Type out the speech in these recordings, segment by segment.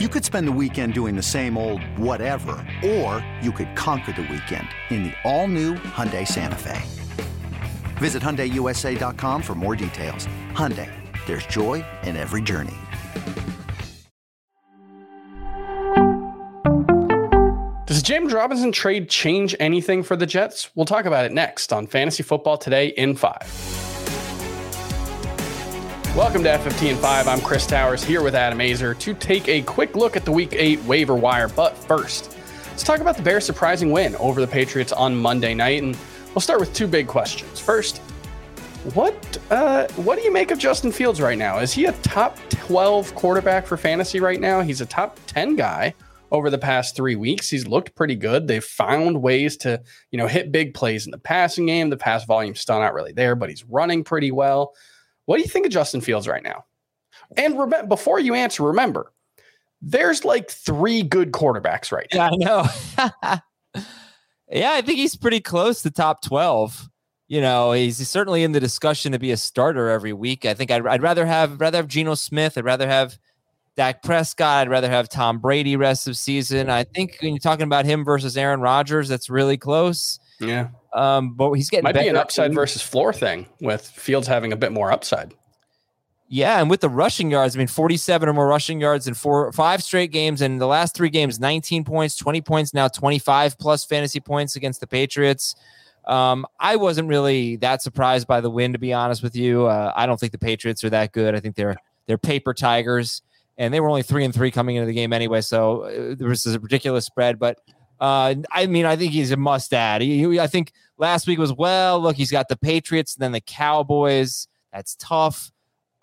You could spend the weekend doing the same old whatever, or you could conquer the weekend in the all-new Hyundai Santa Fe. Visit HyundaiUSA.com for more details. Hyundai, there's joy in every journey. Does James Robinson trade change anything for the Jets? We'll talk about it next on Fantasy Football Today in 5. Welcome to FFT and 5. I'm Chris Towers here with Adam Aizer to take a quick look at the Week 8 waiver wire. But first, let's talk about the Bears' surprising win over the Patriots on Monday night. And we'll start with two big questions. First, what uh, what do you make of Justin Fields right now? Is he a top 12 quarterback for fantasy right now? He's a top 10 guy over the past three weeks. He's looked pretty good. They've found ways to, you know, hit big plays in the passing game. The pass volume's still not really there, but he's running pretty well. What do you think of Justin Fields right now? And remember, before you answer, remember, there's like three good quarterbacks right now. Yeah, I know. yeah, I think he's pretty close to top 12. You know, he's certainly in the discussion to be a starter every week. I think I'd, I'd rather have rather have Geno Smith. I'd rather have Dak Prescott. I'd rather have Tom Brady rest of season. I think when you're talking about him versus Aaron Rodgers, that's really close. Yeah. Um, but he's getting might be an upside versus floor thing with Fields having a bit more upside. Yeah, and with the rushing yards, I mean, 47 or more rushing yards in four, five straight games, and the last three games, 19 points, 20 points, now 25 plus fantasy points against the Patriots. Um, I wasn't really that surprised by the win, to be honest with you. Uh, I don't think the Patriots are that good. I think they're they're paper tigers, and they were only three and three coming into the game anyway. So uh, there was a ridiculous spread, but uh, I mean, I think he's a must add. He, I think last week was well. Look, he's got the Patriots, and then the Cowboys. That's tough.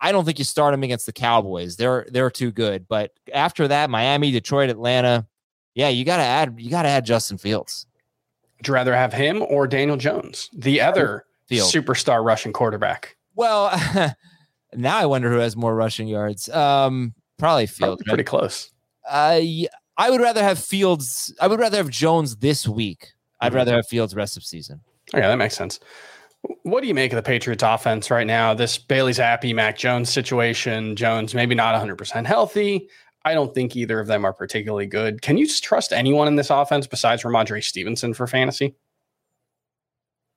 I don't think you start him against the Cowboys. They're they're too good. But after that, Miami, Detroit, Atlanta, yeah, you got to add you got to add Justin Fields. Would you rather have him or Daniel Jones, the other Field. superstar Russian quarterback? Well, now I wonder who has more rushing yards. Um, probably Fields. Pretty right? close. Uh, yeah, I would rather have Fields. I would rather have Jones this week. I'd mm-hmm. rather have Fields rest of season. Okay, that makes sense. What do you make of the Patriots offense right now? This Bailey Zappe, Mac Jones situation. Jones maybe not 100% healthy. I don't think either of them are particularly good. Can you just trust anyone in this offense besides Rhamondre Stevenson for fantasy?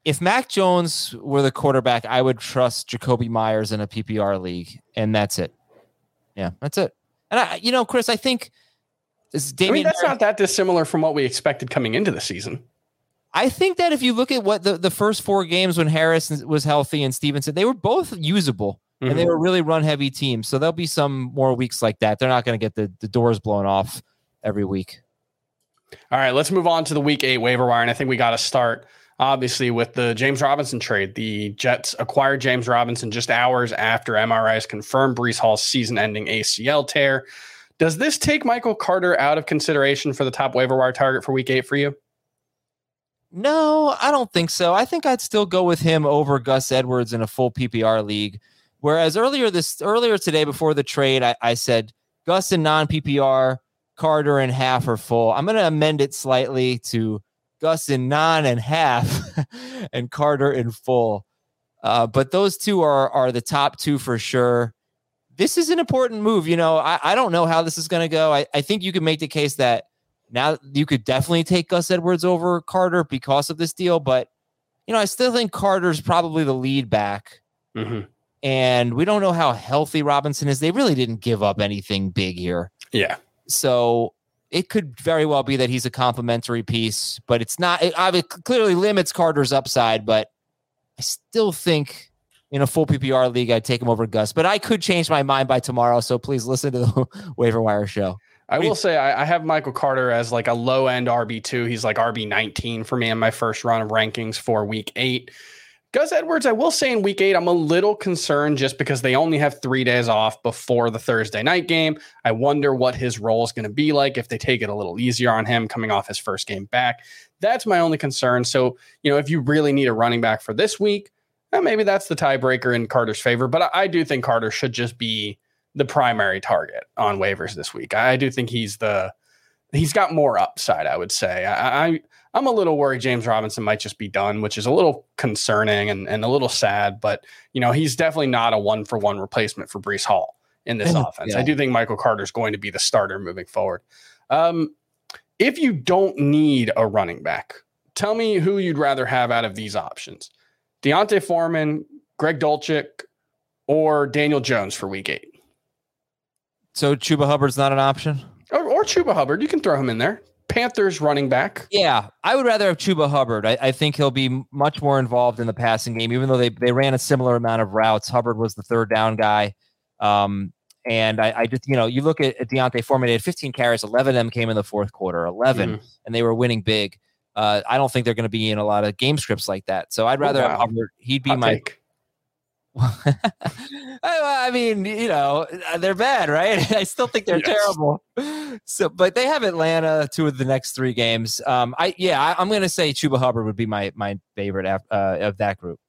If Mac Jones were the quarterback, I would trust Jakobi Meyers in a PPR league, and that's it. Yeah, that's it. And I, you know, Chris, I think I mean, that's not that dissimilar from what we expected coming into the season. I think that if you look at what the, the first four games when Harris was healthy and Stevenson, they were both usable mm-hmm. and they mm-hmm. were really run heavy teams. So there'll be some more weeks like that. They're not going to get the, the doors blown off every week. All right, let's move on to the week eight waiver wire. And I think we got to start obviously with the James Robinson trade. The Jets acquired James Robinson just hours after MRIs confirmed Breece Hall's season ending ACL tear. Does this take Michael Carter out of consideration for the top waiver wire target for week eight for you? No, I don't think so. I think I'd still go with him over Gus Edwards in a full PPR league. Whereas earlier this earlier today before the trade, I, I said Gus in non PPR, Carter in half or full. I'm going to amend it slightly to Gus in non and half, and Carter in full. Uh, but those two are are the top two for sure this is an important move. You know, I, I don't know how this is going to go. I, I think you can make the case that now you could definitely take Gus Edwards over Carter because of this deal, but you know, I still think Carter's probably the lead back. Mm-hmm. And we don't know how healthy Robinson is. They really didn't give up anything big here. Yeah. So it could very well be that he's a complementary piece, but it's not. It, it clearly limits Carter's upside, but I still think in a full PPR league, I'd take him over Gus, but I could change my mind by tomorrow. So please listen to the waiver wire show. I will say I, I have Michael Carter as like a low end RB two. He's like RB nineteen for me in my first run of rankings for week eight. Gus Edwards, I will say in week eight, I'm a little concerned just because they only have three days off before the Thursday night game. I wonder what his role is going to be like if they take it a little easier on him coming off his first game back. That's my only concern. So, you know, if you really need a running back for this week, maybe that's the tiebreaker in Carter's favor. But I, I, do think Carter should just be the primary target on waivers this week. I, I do think he's the he's got more upside. I would say. I, I I'm a little worried James Robinson might just be done, which is a little concerning and, and a little sad. But you know he's definitely not a one for one replacement for Breece Hall. in this offense. Yeah. I do think Michael Carter is going to be the starter moving forward. Um, if you don't need a running back, tell me who you'd rather have out of these options: D'Onta Foreman, Greg Dulcich, or Daniel Jones for Week Eight. So Chuba Hubbard's not an option, or, or Chuba Hubbard. You can throw him in there. Panthers running back. Yeah, I would rather have Chuba Hubbard. I, I, think he'll be much more involved in the passing game, even though they, they ran a similar amount of routes. Hubbard was the third down guy. Um, and I, I, just, you know, you look at, at D'Onta Foreman, they had 15 carries, 11 of them came in the fourth quarter, 11, mm-hmm. and they were winning big. Uh, I don't think they're going to be in a lot of game scripts like that. So I'd oh, rather oh, wow. Hubbard. He'd be Hot my. I mean, you know, they're bad, right? I still think they're yes. terrible. So, but they have Atlanta two of the next three games. Um, I yeah, I, am going to say Chuba Hubbard would be my my favorite uh, of that group.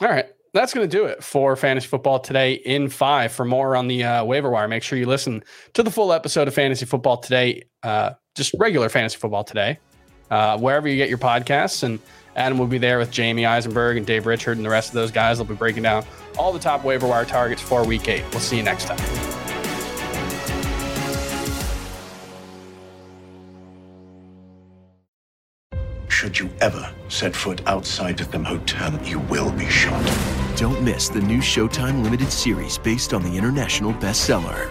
All right, that's going to do it for fantasy football today in five. For more on the uh, waiver wire, make sure you listen to the full episode of fantasy football today, uh, just regular fantasy football today, uh, wherever you get your podcasts. And Adam will be there with Jamey Eisenberg and Dave Richard and the rest of those guys. They'll be breaking down all the top waiver wire targets for week eight. We'll see you next time. Should you ever set foot outside of the hotel, you will be shot. Don't miss the new Showtime limited series based on the international bestseller.